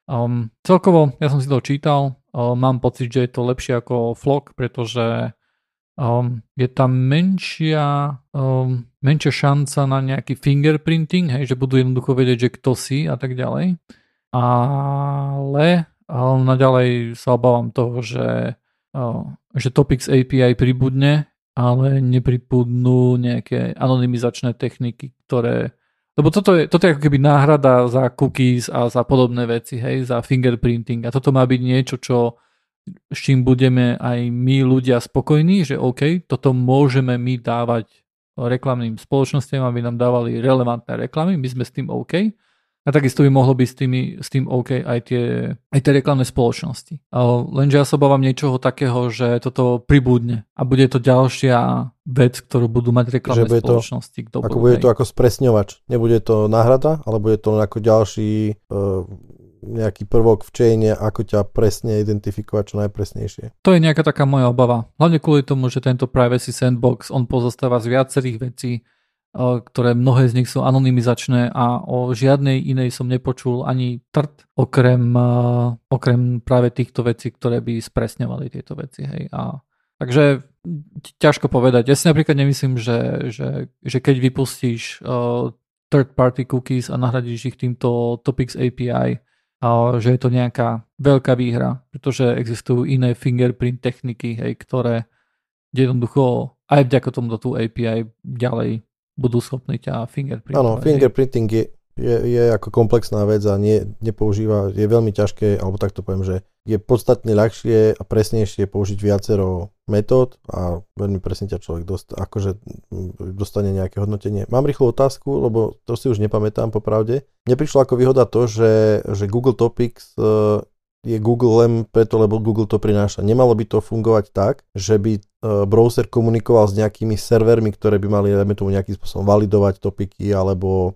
Um, celkovo, ja som si to čítal, um, mám pocit, že je to lepšie ako Flock, pretože je tam menšia, um, menšia šanca na nejaký fingerprinting, hej, že budú jednoducho vedieť, že kto si a tak ďalej. Ale um, naďalej sa obávam toho, že, um, že Topics API pribudne, ale nepribudnú nejaké anonymizačné techniky, ktoré lebo toto je, toto je ako keby náhrada za cookies a za podobné veci, hej, za fingerprinting. A toto má byť niečo, čo s čím budeme aj my ľudia spokojní, že OK, toto môžeme my dávať reklamným spoločnostiam, aby nám dávali relevantné reklamy, my sme s tým OK. A takisto by mohlo byť s, tými, s tým OK aj tie, aj tie reklamné spoločnosti. Lenže ja sa obávam niečoho takého, že toto pribudne a bude to ďalšia vec, ktorú budú mať reklamné že bude spoločnosti. To, ako bude to ako spresňovač. Nebude to náhrada, ale bude to ako ďalší uh, nejaký prvok v chaine, ako ťa presne identifikovať čo najpresnejšie. To je nejaká taká moja obava. Hlavne kvôli tomu, že tento Privacy Sandbox, on pozostáva z viacerých vecí, ktoré mnohé z nich sú anonymizačné a o žiadnej inej som nepočul ani trt, okrem, okrem práve týchto vecí, ktoré by spresňovali tieto veci. Hej. A, takže ťažko povedať. Ja si napríklad nemyslím, že, že, že keď vypustíš uh, third party cookies a nahradíš ich týmto Topics API, že je to nejaká veľká výhra, pretože existujú iné fingerprint techniky, hej, ktoré jednoducho aj vďaka tomuto tú API ďalej budú schopní ťa fingerprintovať. Áno, fingerprinting je, je, je ako komplexná vec a nie, nepoužíva, je veľmi ťažké, alebo tak to poviem, že je podstatne ľahšie a presnejšie použiť viacero metód a veľmi presne ťa človek dost, akože dostane nejaké hodnotenie. Mám rýchlu otázku, lebo to si už nepamätám popravde. Mne prišlo ako výhoda to, že, že Google Topics e, je Google len preto, lebo Google to prináša. Nemalo by to fungovať tak, že by e, browser komunikoval s nejakými servermi, ktoré by mali, dajme tomu, nejakým spôsobom validovať topiky alebo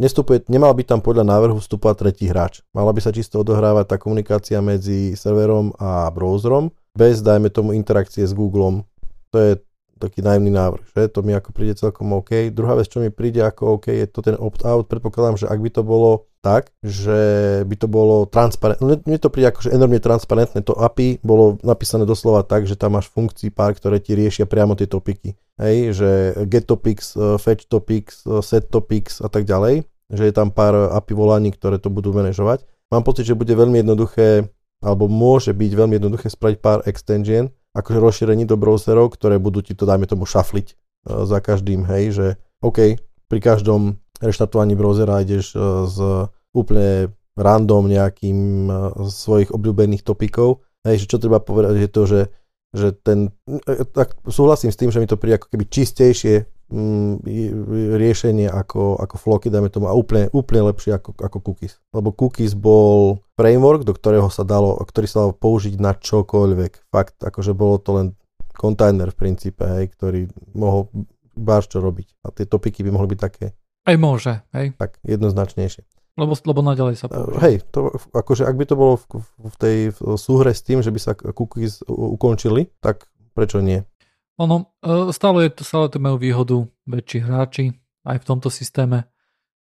nestupuje, nemal by tam podľa návrhu vstupovať tretí hráč. Mala by sa čisto odohrávať tá komunikácia medzi serverom a browserom bez, dajme tomu, interakcie s Googlem. To je taký najemný návrh, že? To mi ako príde celkom OK. Druhá vec, čo mi príde ako OK, je to ten opt-out. Predpokladám, že ak by to bolo tak, že by to bolo transparentné. Mne to príde ako, že enormne transparentné. To API bolo napísané doslova tak, že tam máš funkcií pár, ktoré ti riešia priamo tie topiky. Hej, že get topics, eh, fetch topics, eh, set topics a tak ďalej. Že je tam pár API volaní, ktoré to budú manažovať. Mám pocit, že bude veľmi jednoduché, alebo môže byť veľmi jednoduché spraviť pár extension, akože rozšírení do browserov, ktoré budú ti to, dajme tomu, šafliť eh, za každým, hej, že OK, pri každom reštartovaní browsera ideš z úplne random nejakým svojich obľúbených topikov, hej, že čo treba povedať je to, že že ten, e, tak súhlasím s tým, že mi to príde ako keby čistejšie mm, riešenie ako, ako floky, dajme tomu, a úplne, úplne lepšie ako, ako cookies. Lebo cookies bol framework, do ktorého sa dalo, ktorý sa dalo použiť na čokoľvek. Fakt, akože bolo to len kontajner v princípe, hej, ktorý mohol báš čo robiť. A tie topiky by mohli byť také. Aj môže, hej. Tak, jednoznačnejšie. Lebo, lebo naďalej sa eh, použije. Hej, to, akože ak by to bolo v, v tej súhre s tým, že by sa cookies ukončili, tak prečo nie? Ono, eh, stále, je to, stále to majú výhodu väčší hráči aj v tomto systéme,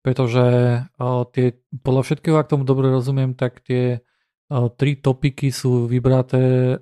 pretože uh, tie, podľa všetkého, ak tomu dobre rozumiem, tak tie tri topiky sú vybraté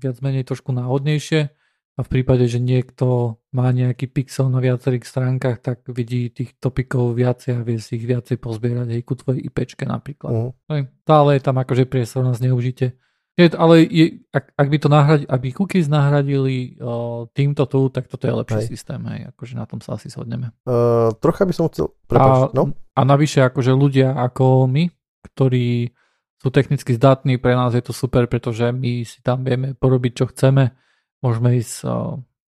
viac menej trošku náhodnejšie a v prípade, že niekto má nejaký pixel na viacerých stránkach, tak vidí tých topikov viacej a vie si ich viacej pozbierať aj ku tvojej IPčke napríklad. Uh-huh. Stále je tam akože priestor na zneužite. Je, ale je, ak, ak by to nahradili, aby cookies nahradili uh, týmto tu, tak toto je lepší hej. systém, hej, akože na tom sa asi shodneme. Uh, trocha by som chcel, prepáč, a, no? A navyše akože ľudia ako my, ktorí sú technicky zdatní, pre nás je to super, pretože my si tam vieme porobiť, čo chceme môžeme ísť,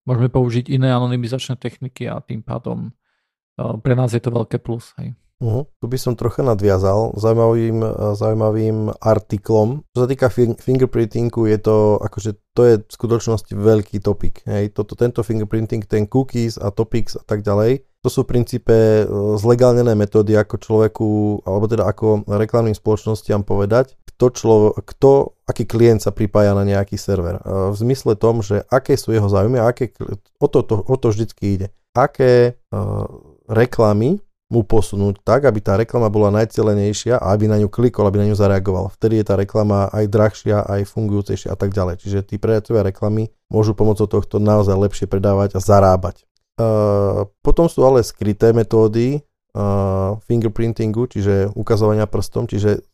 môžeme použiť iné anonymizačné techniky a tým pádom pre nás je to veľké plus. Hej. Uh-huh. Tu by som trocha nadviazal zaujímavým, zaujímavým artiklom. Čo sa týka fingerprintingu, je to, akože, to je v skutočnosti veľký topik. Hej. Toto, tento fingerprinting, ten cookies a topics a tak ďalej, to sú v princípe zlegálnené metódy, ako človeku, alebo teda ako reklamným spoločnostiam povedať, kto, člo, kto aký klient sa pripája na nejaký server. E, v zmysle tom, že aké sú jeho záujmy a aké, o to, to, o to vždycky ide. Aké uh, reklamy mu posunúť tak, aby tá reklama bola najcelenejšia a aby na ňu klikol, aby na ňu zareagoval. Vtedy je tá reklama aj drahšia, aj fungujúcejšia a tak ďalej. Čiže tí predajcovia reklamy môžu pomocou tohto naozaj lepšie predávať a zarábať. Uh, potom sú ale skryté metódy uh, fingerprintingu, čiže ukazovania prstom, čiže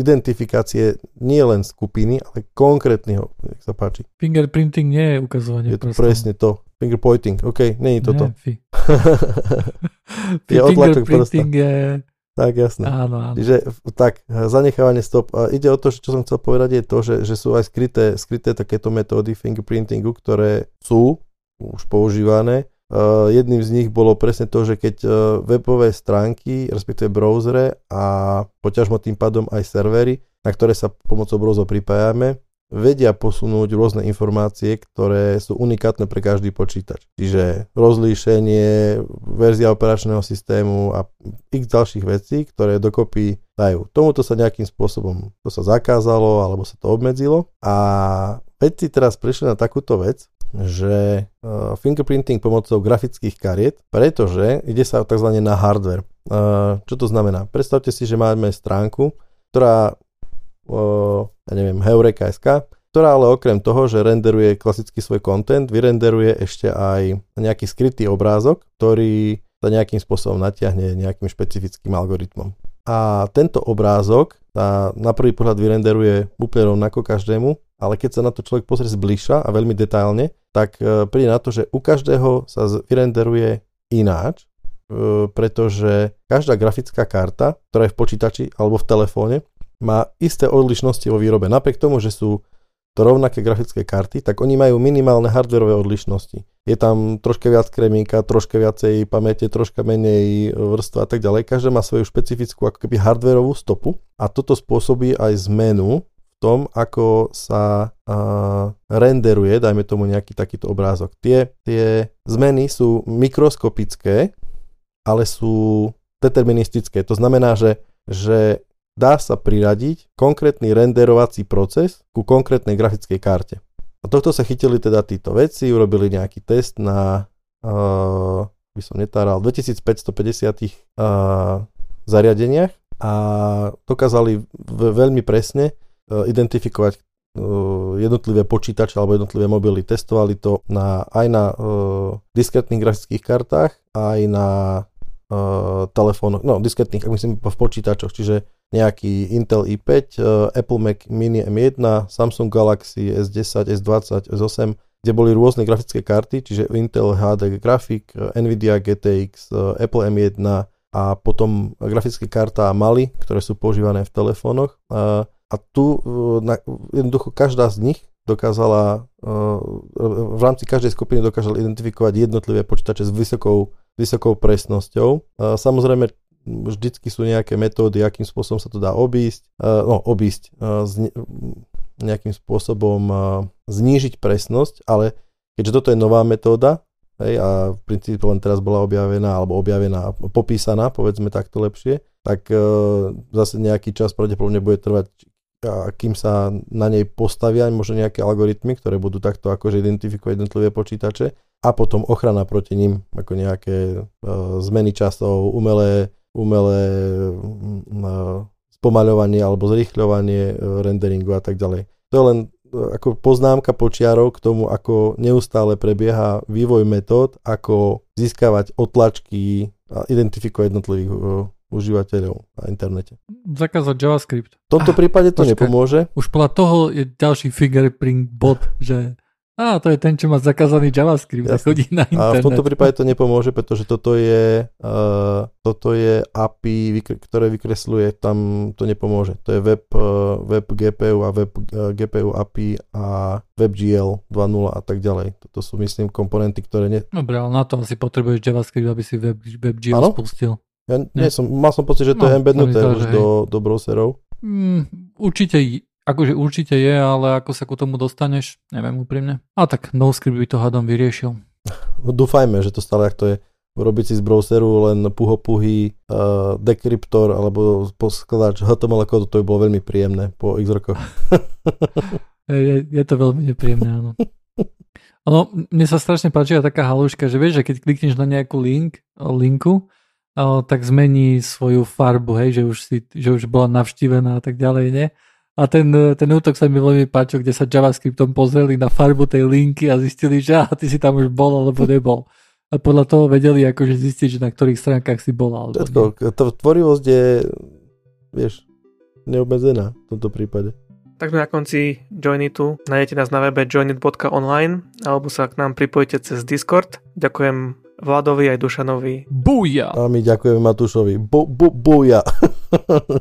identifikácie nie len skupiny, ale konkrétneho, nech sa páči. Fingerprinting nie je ukazovanie je to prstom. presne to. Fingerpointing, OK, nie je toto. Nie, je odlačok prsta. je... Tak, jasné. Áno, áno. Čiže tak, zanechávanie stop. A ide o to, čo som chcel povedať, je to, že, že sú aj skryté, skryté takéto metódy fingerprintingu, ktoré sú už používané. Uh, jedným z nich bolo presne to, že keď uh, webové stránky, respektíve browsere a poťažmo tým pádom aj servery, na ktoré sa pomocou browserov pripájame, vedia posunúť rôzne informácie, ktoré sú unikátne pre každý počítač. Čiže rozlíšenie, verzia operačného systému a x ďalších vecí, ktoré dokopy dajú. Tomuto sa nejakým spôsobom to sa zakázalo alebo sa to obmedzilo a vedci teraz prišli na takúto vec, že uh, fingerprinting pomocou grafických kariet, pretože ide sa tzv. na hardware. Uh, čo to znamená? Predstavte si, že máme stránku, ktorá ja neviem, Heureka.sk, ktorá ale okrem toho, že renderuje klasicky svoj content, vyrenderuje ešte aj nejaký skrytý obrázok, ktorý sa nejakým spôsobom natiahne nejakým špecifickým algoritmom. A tento obrázok sa na prvý pohľad vyrenderuje úplne rovnako každému, ale keď sa na to človek pozrie zbližša a veľmi detailne, tak e, príde na to, že u každého sa vyrenderuje ináč, e, pretože každá grafická karta, ktorá je v počítači alebo v telefóne, má isté odlišnosti vo výrobe. Napriek tomu, že sú to rovnaké grafické karty, tak oni majú minimálne hardwareové odlišnosti. Je tam troška viac kremíka, troška viacej pamäte, troška menej vrstva a tak ďalej. Každá má svoju špecifickú ako keby hardwareovú stopu a toto spôsobí aj zmenu tom, ako sa uh, renderuje, dajme tomu nejaký takýto obrázok. Tie, tie zmeny sú mikroskopické, ale sú deterministické. To znamená, že, že dá sa priradiť konkrétny renderovací proces ku konkrétnej grafickej karte. A tohto sa chytili teda títo veci, urobili nejaký test na, uh, by som netáral, 2550 uh, zariadeniach a dokázali veľmi presne identifikovať uh, jednotlivé počítače alebo jednotlivé mobily. Testovali to na, aj na uh, diskretných grafických kartách, aj na uh, telefónoch, no diskretných, ak myslím v počítačoch, čiže nejaký Intel i5, uh, Apple Mac Mini M1, Samsung Galaxy S10, S20, S8, kde boli rôzne grafické karty, čiže Intel HD uh, Nvidia GTX, uh, Apple M1 a potom grafické karta Mali, ktoré sú používané v telefónoch. Uh, a tu uh, na, jednoducho každá z nich dokázala, v rámci každej skupiny dokázala identifikovať jednotlivé počítače s vysokou, vysokou presnosťou. Samozrejme, vždycky sú nejaké metódy, akým spôsobom sa to dá obísť, no obísť, nejakým spôsobom znížiť presnosť, ale keďže toto je nová metóda, hej, a v princípe len teraz bola objavená, alebo objavená, popísaná, povedzme takto lepšie, tak zase nejaký čas pravdepodobne bude trvať, a kým sa na nej postavia možno nejaké algoritmy, ktoré budú takto akože identifikovať jednotlivé počítače a potom ochrana proti ním, ako nejaké uh, zmeny časov, umelé, umelé uh, spomaľovanie alebo zrýchľovanie uh, renderingu a tak ďalej. To je len uh, ako poznámka počiarov k tomu, ako neustále prebieha vývoj metód, ako získavať otlačky a identifikovať jednotlivých uh, užívateľov na internete. Zakázať JavaScript. V tomto ah, prípade to počkaj, nepomôže. Už podľa toho je ďalší fingerprint bot, že a to je ten, čo má zakázaný JavaScript a chodí na internet. A v tomto prípade to nepomôže, pretože toto je, uh, toto je API, ktoré vykresluje, tam to nepomôže. To je web, uh, web GPU a web uh, GPU API a WebGL 2.0 a tak ďalej. Toto sú, myslím, komponenty, ktoré... Ne... Dobre, ale na to asi potrebuješ JavaScript, aby si web, WebGL ano? spustil. Ja nie som, mal som pocit, že to no, je embednuté už do, do browserov. Mm, určite, akože určite je, ale ako sa ku tomu dostaneš, neviem úprimne. A tak NoScript by to hádam vyriešil. No, dúfajme, že to stále ak to je urobiť si z browseru len puhopuhý uh, dekryptor alebo poskladač HTML kódu, to by bolo veľmi príjemné po x rokoch. je, je to veľmi nepríjemné, áno. Ono, mne sa strašne páči taká haluška, že vieš, že keď klikneš na nejakú link, linku, tak zmení svoju farbu, hej, že už, si, že už bola navštívená a tak ďalej, nie? A ten, ten útok sa mi veľmi páčil, kde sa JavaScriptom pozreli na farbu tej linky a zistili, že aha, ty si tam už bol alebo nebol. A podľa toho vedeli akože zistiť, že na ktorých stránkach si bol. Alebo to, to tvorivosť je, vieš, neobmedzená v tomto prípade. Tak sme na konci Joinitu. Nájdete nás na webe joinit.online alebo sa k nám pripojite cez Discord. Ďakujem Vladovi aj Dušanovi. Buja! A my ďakujeme Matúšovi. Bu, bu, buja!